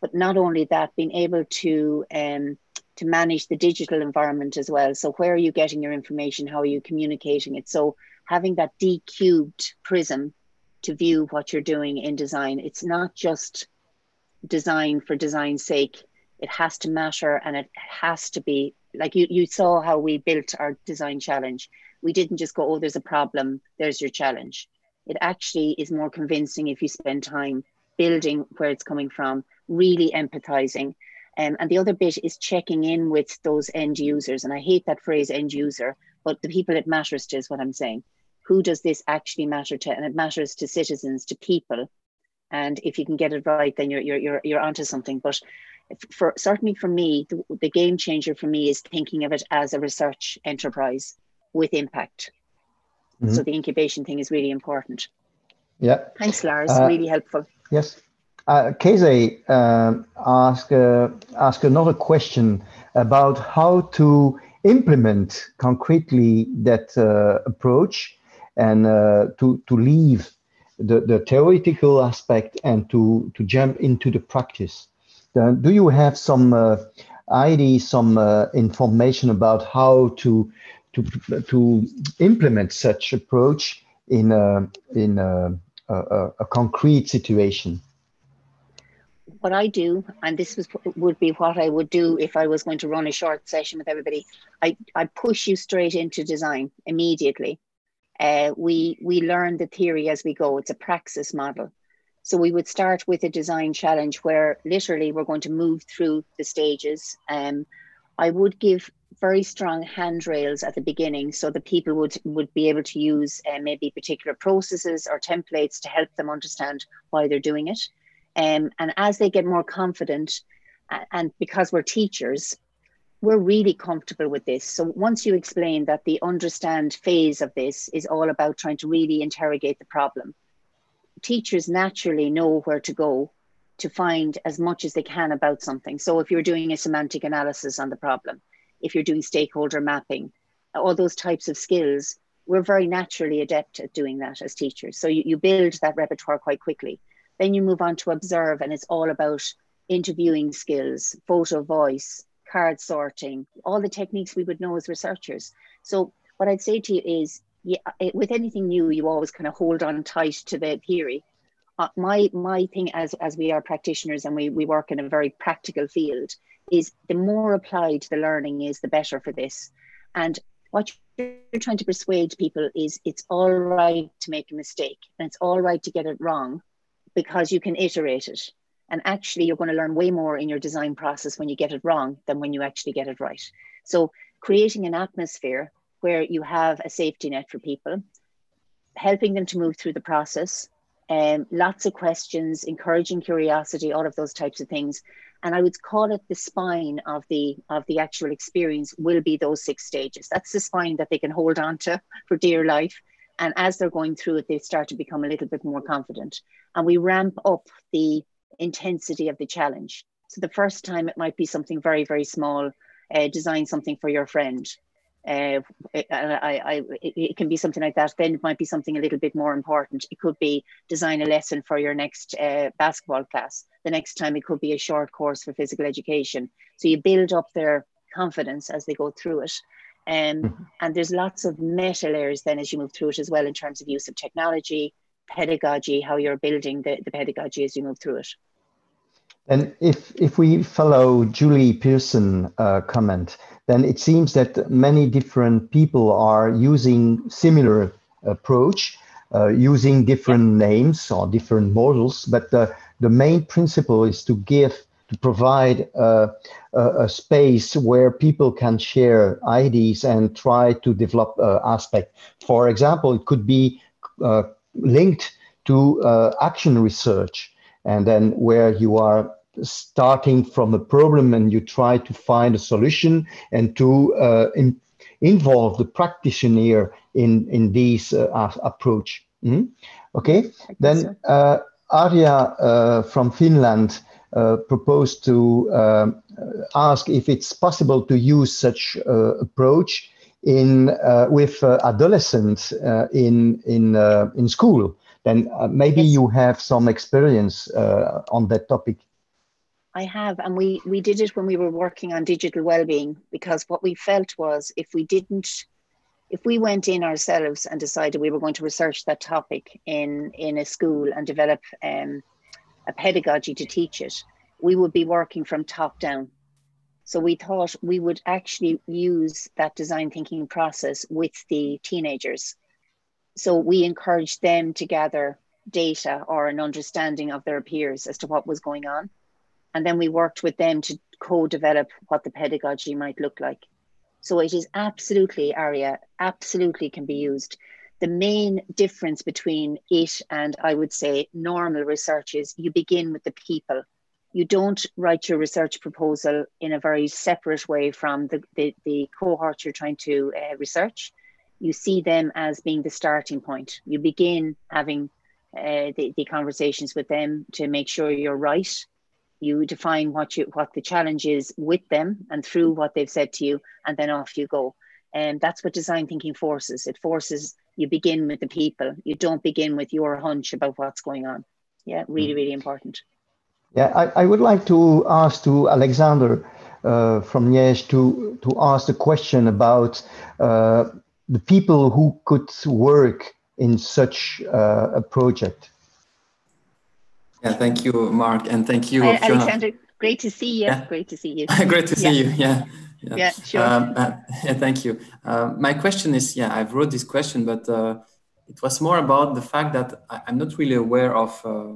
but not only that, being able to um, to manage the digital environment as well. So where are you getting your information? How are you communicating it? So having that D cubed prism to view what you're doing in design. It's not just design for design's sake. It has to matter and it has to be like you, you saw how we built our design challenge. We didn't just go, oh, there's a problem, there's your challenge. It actually is more convincing if you spend time building where it's coming from, really empathizing. Um, and the other bit is checking in with those end users. And I hate that phrase end user, but the people it matters to is what I'm saying who does this actually matter to? And it matters to citizens, to people. And if you can get it right, then you're you're you're, you're onto something. But for certainly for me, the, the game changer for me is thinking of it as a research enterprise with impact. Mm-hmm. So the incubation thing is really important. Yeah. Thanks, Lars. Uh, really helpful. Yes. Uh, Keze uh, ask uh, ask another question about how to implement concretely that uh, approach and uh, to to leave the, the theoretical aspect and to to jump into the practice. do you have some uh, ideas, some uh, information about how to to to implement such approach in a in a, a, a concrete situation? what I do, and this was would be what I would do if I was going to run a short session with everybody. I, I push you straight into design immediately. Uh, we we learn the theory as we go. It's a praxis model. So we would start with a design challenge where literally we're going to move through the stages. Um, I would give very strong handrails at the beginning so that people would would be able to use uh, maybe particular processes or templates to help them understand why they're doing it. Um, and as they get more confident, and because we're teachers, we're really comfortable with this. So once you explain that the understand phase of this is all about trying to really interrogate the problem, teachers naturally know where to go to find as much as they can about something. So if you're doing a semantic analysis on the problem, if you're doing stakeholder mapping, all those types of skills, we're very naturally adept at doing that as teachers. So you, you build that repertoire quite quickly. Then you move on to observe, and it's all about interviewing skills, photo voice, card sorting, all the techniques we would know as researchers. So, what I'd say to you is, yeah, with anything new, you always kind of hold on tight to the theory. Uh, my my thing as as we are practitioners and we we work in a very practical field is the more applied the learning is, the better for this. And what you're trying to persuade people is it's all right to make a mistake and it's all right to get it wrong because you can iterate it. And actually, you're going to learn way more in your design process when you get it wrong than when you actually get it right. So, creating an atmosphere where you have a safety net for people, helping them to move through the process, um, lots of questions, encouraging curiosity, all of those types of things. And I would call it the spine of the of the actual experience will be those six stages. That's the spine that they can hold on to for dear life and as they're going through it, they start to become a little bit more confident. And we ramp up the intensity of the challenge. So the first time it might be something very, very small, uh, design something for your friend. Uh, it, I, I, it, it, can be something like that. Then it might be something a little bit more important. It could be design a lesson for your next uh, basketball class. The next time it could be a short course for physical education. So you build up their confidence as they go through it. Um, mm-hmm. And there's lots of meta layers then as you move through it as well in terms of use of technology, pedagogy, how you're building the, the pedagogy as you move through it. And if if we follow Julie Pearson uh, comment, then it seems that many different people are using similar approach, uh, using different names or different models, but the, the main principle is to give to provide a, a, space where people can share ideas and try to develop uh, aspect. For example, it could be uh, linked to uh, action research, and then where you are starting from a problem and you try to find a solution and to uh, in, involve the practitioner in in this uh, approach. Mm-hmm. Okay, then uh, Arja uh, from Finland uh, proposed to ask if it's possible to use such uh, approach in uh, with adolescents in in in school. Then maybe yes. you have some experience on that topic. I have, and we we did it when we were working on digital well-being because what we felt was if we didn't if we went in ourselves and decided we were going to research that topic in in a school and develop um, a pedagogy to teach it, we would be working from top down. So we thought we would actually use that design thinking process with the teenagers. So we encouraged them to gather data or an understanding of their peers as to what was going on. And then we worked with them to co develop what the pedagogy might look like. So it is absolutely, Arja, absolutely can be used the main difference between it and I would say normal research is you begin with the people. You don't write your research proposal in a very separate way from the, the, the cohort you're trying to uh, research. You see them as being the starting point. You begin having uh, the, the conversations with them to make sure you're right. You define what you what the challenge is with them and through what they've said to you, and then off you go. And that's what design thinking forces. It forces you begin with the people. You don't begin with your hunch about what's going on. Yeah, really, really important. Yeah, I, I would like to ask to Alexander uh, from Liège to to ask the question about uh, the people who could work in such uh, a project. Yeah, thank you, Mark, and thank you, Hi, Alexander. Great to see you. Yeah. Great to see you. Great to see yeah. you. Yeah. Yeah, yeah sure. Um, uh, yeah, thank you. Uh, my question is, yeah, I've wrote this question, but uh, it was more about the fact that I, am not really aware of uh,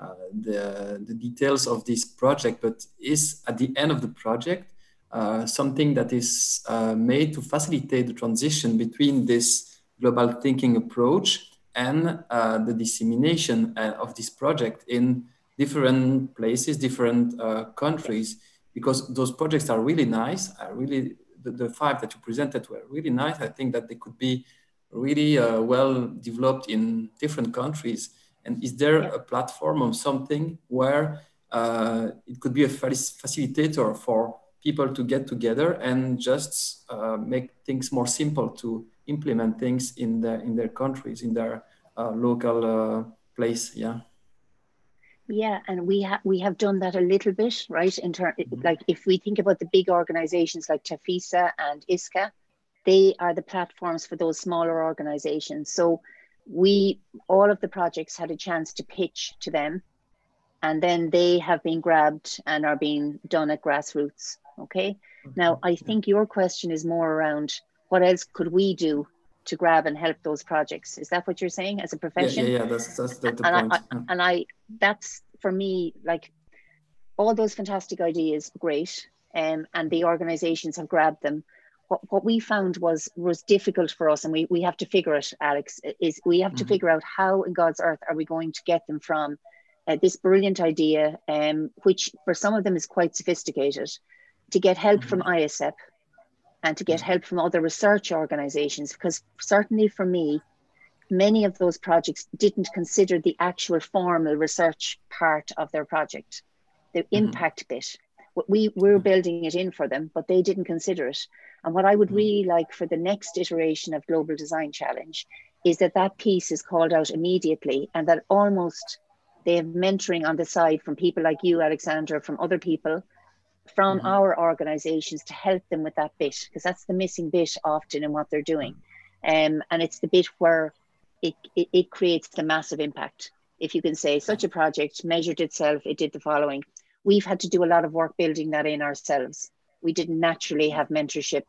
uh, the, the details of this project, but is at the end of the project uh, something that is made to facilitate the transition between this global thinking approach and the dissemination of this project in different places, different countries because those projects are really nice. I really the, the, five that you presented were really nice. I think that they could be really uh, well developed in different countries. And is there a platform or something where uh, it could be a facilitator for people to get together and just uh, make things more simple to implement things in their in their countries, in their uh, local uh, place? Yeah. Yeah, and we have we have done that a little bit, right? In turn, mm-hmm. like if we think about the big organizations like TAFISA and ISCA, they are the platforms for those smaller organizations. So we all of the projects had a chance to pitch to them, and then they have been grabbed and are being done at grassroots. Okay. Now I think your question is more around what else could we do to grab and help those projects. Is that what you're saying as a profession? Yeah, yeah, yeah. that's that's the, the and point. I, and I, that's for me, like all those fantastic ideas, great, um, and the organisations have grabbed them. What, what we found was was difficult for us, and we we have to figure it, Alex. Is we have to mm-hmm. figure out how in God's earth are we going to get them from uh, this brilliant idea, um, which for some of them is quite sophisticated, to get help mm-hmm. from ISEP and to get mm. help from other research organizations because certainly for me many of those projects didn't consider the actual formal research part of their project the mm-hmm. impact bit we were mm. building it in for them but they didn't consider it and what i would mm. really like for the next iteration of global design challenge is that that piece is called out immediately and that almost they have mentoring on the side from people like you alexander from other people from mm-hmm. our organizations to help them with that bit because that's the missing bit often in what they're doing. Um, and it's the bit where it, it, it creates the massive impact if you can say. Such a project measured itself it did the following. We've had to do a lot of work building that in ourselves. We didn't naturally have mentorship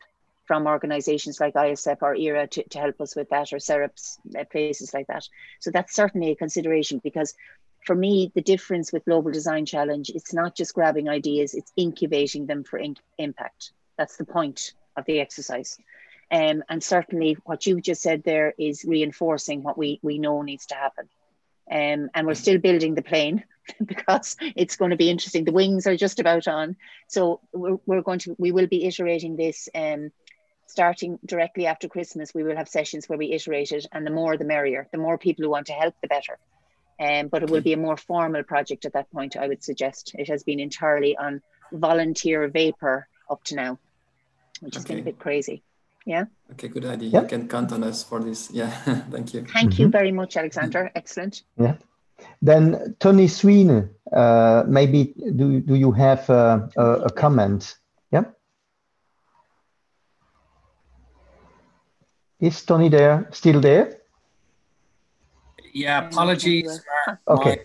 from organizations like ISEP or ERA to, to help us with that or SEREPs, uh, places like that. So that's certainly a consideration because for me, the difference with Global Design Challenge, it's not just grabbing ideas, it's incubating them for in- impact. That's the point of the exercise. Um, and certainly what you just said there is reinforcing what we, we know needs to happen. Um, and we're still building the plane because it's going to be interesting. The wings are just about on. So we're, we're going to, we will be iterating this um, starting directly after Christmas. We will have sessions where we iterate it and the more the merrier. The more people who want to help, the better. Um, but it will be a more formal project at that point, I would suggest. It has been entirely on volunteer vapor up to now, which has okay. been a bit crazy. Yeah. Okay, good idea. Yep. You can count on us for this. Yeah, thank you. Thank mm-hmm. you very much, Alexander. Excellent. Yeah. Then Tony Sweeney, uh, maybe do, do you have uh, a, a comment? Yeah. Is Tony there? Still there? Yeah, apologies. Okay.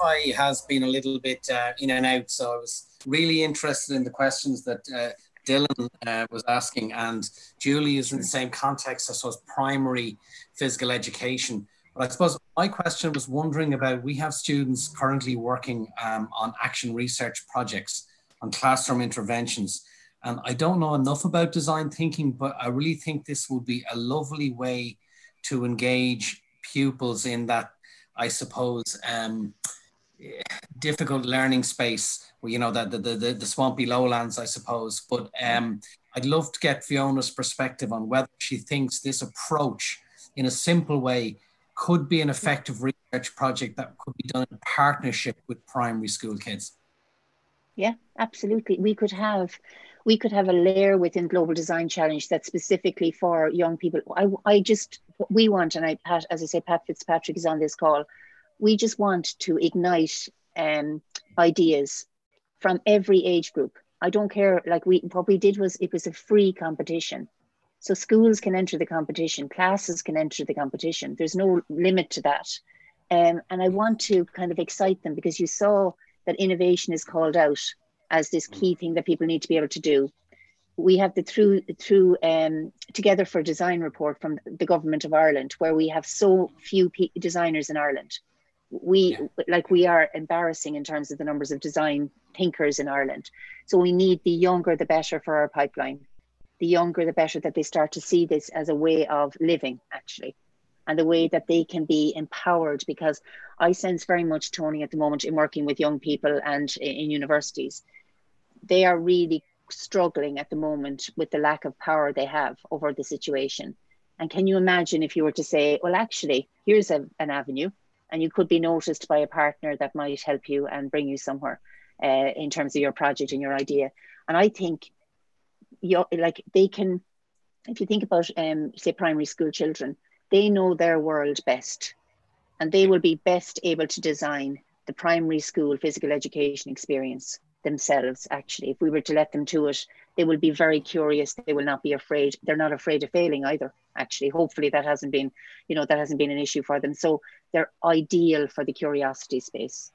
My has been a little bit uh, in and out, so I was really interested in the questions that uh, Dylan uh, was asking, and Julie is in the same context, I suppose, primary physical education. But I suppose my question was wondering about we have students currently working um, on action research projects on classroom interventions. And I don't know enough about design thinking, but I really think this would be a lovely way to engage pupils in that, I suppose, um, difficult learning space. You know, the, the, the, the swampy lowlands, I suppose. But um, I'd love to get Fiona's perspective on whether she thinks this approach, in a simple way, could be an effective research project that could be done in partnership with primary school kids? Yeah, absolutely. We could have we could have a layer within Global Design Challenge that's specifically for young people. I, I just we want, and I Pat, as I say, Pat Fitzpatrick is on this call. We just want to ignite um, ideas from every age group. I don't care. Like we, what we did was it was a free competition. So schools can enter the competition, classes can enter the competition. There's no limit to that. Um, and I want to kind of excite them because you saw that innovation is called out as this key thing that people need to be able to do. We have the through through um, together for design report from the government of Ireland, where we have so few designers in Ireland. We yeah. like we are embarrassing in terms of the numbers of design thinkers in Ireland. So we need the younger the better for our pipeline. The younger the better that they start to see this as a way of living, actually and the way that they can be empowered because I sense very much Tony at the moment in working with young people and in universities they are really struggling at the moment with the lack of power they have over the situation. And can you imagine if you were to say, well, actually, here's a, an avenue, and you could be noticed by a partner that might help you and bring you somewhere uh, in terms of your project and your idea. And I think, you like they can, if you think about, um, say, primary school children, they know their world best, and they will be best able to design the primary school physical education experience themselves actually. If we were to let them to it they will be very curious. They will not be afraid. They're not afraid of failing either actually. Hopefully that hasn't been you know that hasn't been an issue for them. So they're ideal for the curiosity space.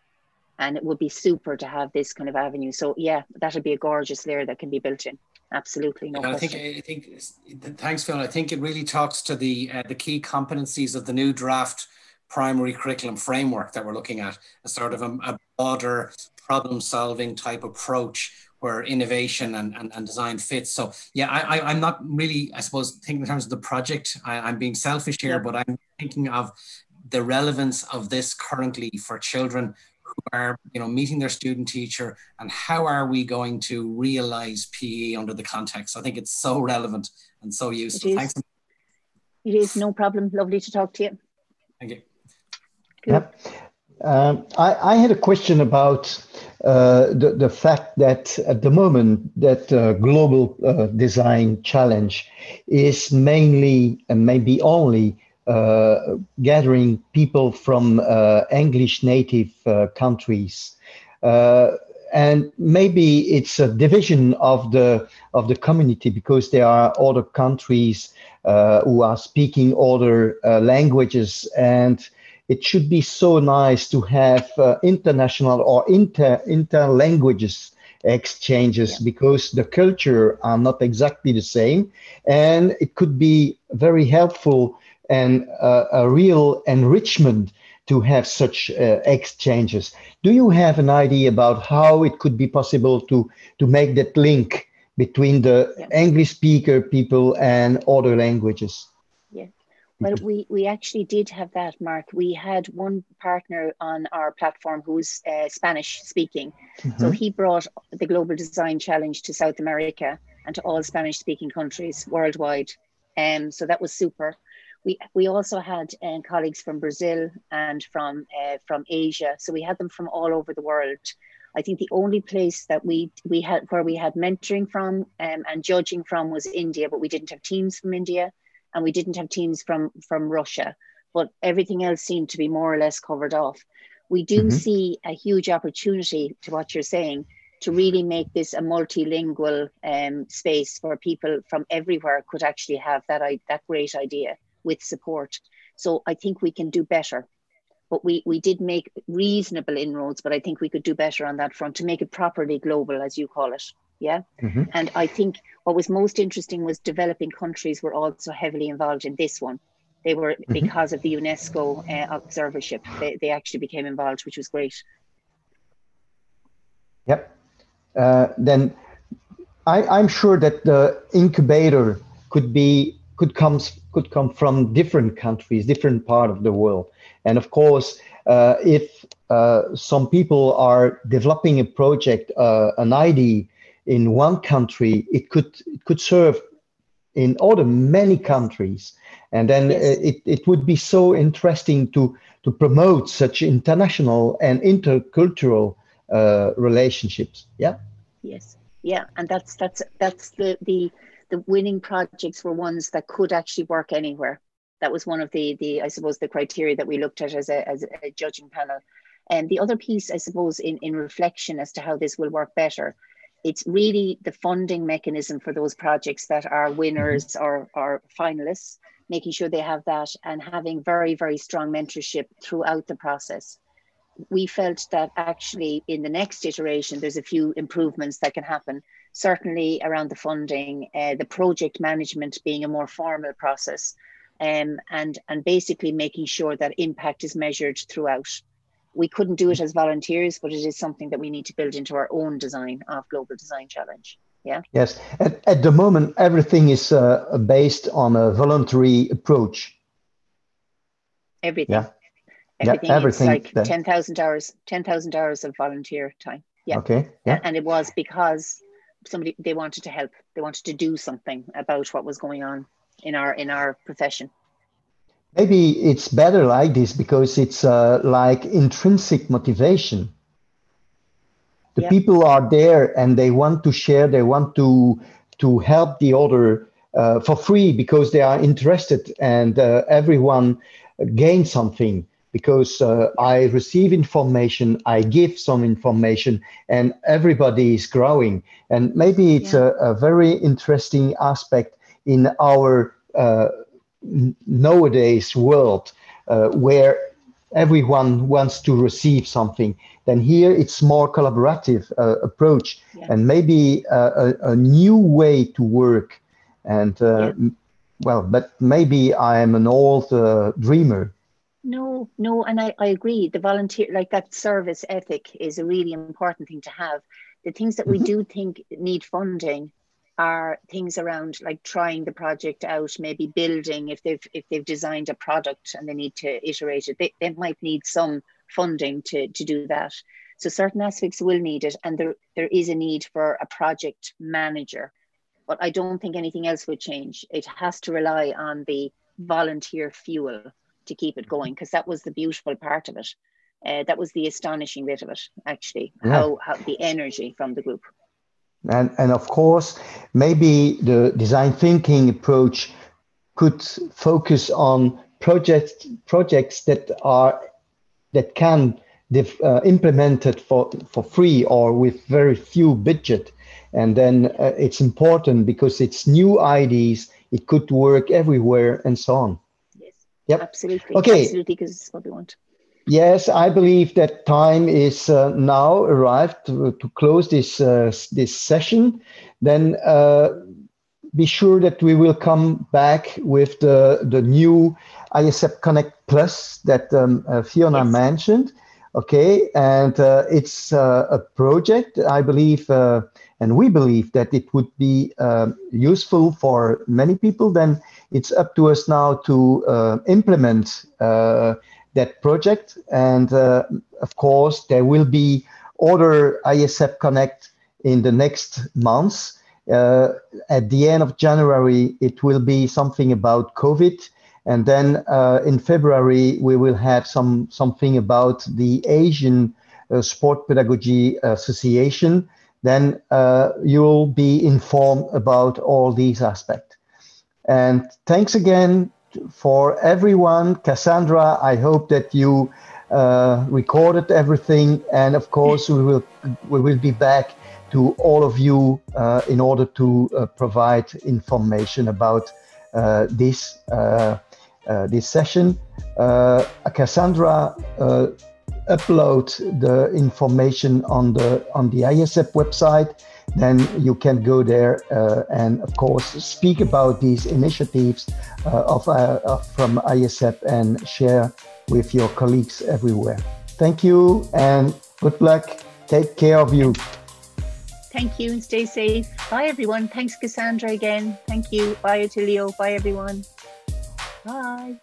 And it would be super to have this kind of avenue. So yeah that'd be a gorgeous layer that can be built in. Absolutely no I think I think thanks Phil I think it really talks to the uh, the key competencies of the new draft primary curriculum framework that we're looking at a sort of a, a broader problem solving type approach where innovation and, and, and design fits. So yeah, I, I, am not really, I suppose, thinking in terms of the project. I, am being selfish here, yeah. but I'm thinking of the relevance of this currently for children who are, you know, meeting their student teacher and how are we going to realize PE under the context? I think it's so relevant and so useful. It is. Thanks. It is no problem. Lovely to talk to you. Thank you. Yep. Um, I, I, had a question about uh, the, the fact that at the moment that uh, global uh, design challenge is mainly and maybe only uh, gathering people from uh, English native uh, countries. and maybe it's a division of the of the community because there are other countries who are speaking other languages and it should be so nice to have uh, international or inter inter languages exchanges yeah. because the culture are not exactly the same and it could be very helpful and uh, a real enrichment to have such uh, exchanges do you have an idea about how it could be possible to to make that link between the yeah. english speaker people and other languages well, we, we actually did have that, Mark. We had one partner on our platform who's uh, Spanish speaking. Mm-hmm. So he brought the Global Design Challenge to South America and to all Spanish speaking countries worldwide. Um, so that was super. We, we also had uh, colleagues from Brazil and from uh, from Asia. So we had them from all over the world. I think the only place that we we had where we had mentoring from um, and judging from was India, but we didn't have teams from India and we didn't have teams from from Russia, but everything else seemed to be more or less covered off. We do mm-hmm. see a huge opportunity to what you're saying to really make this a multilingual um, space where people from everywhere could actually have that that great idea with support. So I think we can do better. But we, we did make reasonable inroads, but I think we could do better on that front to make it properly global, as you call it. Yeah. Mm-hmm. And I think what was most interesting was developing countries were also heavily involved in this one. They were mm-hmm. because of the UNESCO uh, observership. They, they actually became involved, which was great. Yep. Uh, then I, am sure that the incubator could be could come could come from different countries, different part of the world, and of course, uh, if uh, some people are developing a project, uh, an idea in one country, it could it could serve in other many countries. And then yes. it, it would be so interesting to, to promote such international and intercultural uh, relationships. Yeah. Yes. Yeah. And that's, that's, that's the, the, the winning projects were ones that could actually work anywhere. That was one of the, the I suppose, the criteria that we looked at as a, as a judging panel. And the other piece, I suppose, in, in reflection as to how this will work better, it's really the funding mechanism for those projects that are winners mm-hmm. or, or finalists, making sure they have that and having very, very strong mentorship throughout the process. We felt that actually in the next iteration, there's a few improvements that can happen. Certainly around the funding, uh, the project management being a more formal process, um, and, and basically making sure that impact is measured throughout we couldn't do it as volunteers, but it is something that we need to build into our own design of Global Design Challenge. Yeah. Yes. At, at the moment, everything is uh, based on a voluntary approach. Everything. Yeah. Everything. Yeah, everything. like 10,000 hours, 10,000 hours of volunteer time. Yeah. Okay. Yeah. And it was because somebody, they wanted to help. They wanted to do something about what was going on in our, in our profession. Maybe it's better like this because it's uh, like intrinsic motivation. The people are there and they want to share, they want to to help the other uh, for free because they are interested and uh, everyone gains something because uh, I receive information, I give some information, and everybody is growing. And maybe it's yeah. a, a, very interesting aspect in our uh, nowadays world uh, where everyone wants to receive something then here it's more collaborative uh, approach yeah. and maybe uh, a, a, new way to work and uh, yeah. well but maybe i am an old uh, dreamer no no and I, I agree the volunteer like that service ethic is a really important thing to have the things that we mm-hmm. do think need funding are things around like trying the project out, maybe building if they've if they've designed a product and they need to iterate it, they, they might need some funding to, to do that. So certain aspects will need it, and there, there is a need for a project manager. But I don't think anything else would change. It has to rely on the volunteer fuel to keep it going, because that was the beautiful part of it. Uh, that was the astonishing bit of it, actually, yeah. how, how the energy from the group. And, and of course, maybe the design thinking approach could focus on projects projects that are that can be uh, implemented for, for free or with very few budget. And then uh, it's important because it's new ideas, it could work everywhere and so on. Yes. Yep. Absolutely. Okay. Absolutely, because it's what we want. Yes, I believe that time is uh, now arrived to, to close this uh, this session. Then uh, be sure that we will come back with the the new ISEP Connect Plus that um, uh, Fiona yes. mentioned. Okay, and uh, it's uh, a project I believe, and we believe that it would be useful for many people. Then it's up to us now to implement that project. And uh, of course, there will be other ISEP Connect in the next months. Uh, at the end of January, it will be something about COVID. And then uh, in February, we will have some something about the Asian uh, Sport Pedagogy Association. Then uh, you'll be informed about all these aspects. And thanks again for everyone. Cassandra, I hope that you uh, recorded everything, and of course, we will we will be back to all of you uh, in order to uh, provide information about uh, this uh, uh, this session. Cassandra upload the information on the on the ISEP website then you can go there uh, and, of course, speak about these initiatives uh, of, uh, from ISEP and share with your colleagues everywhere. Thank you and good luck. Take care of you. Thank you and stay safe. Bye, everyone. Thanks, Cassandra, again. Thank you. Bye, Attilio. Bye, everyone. Bye.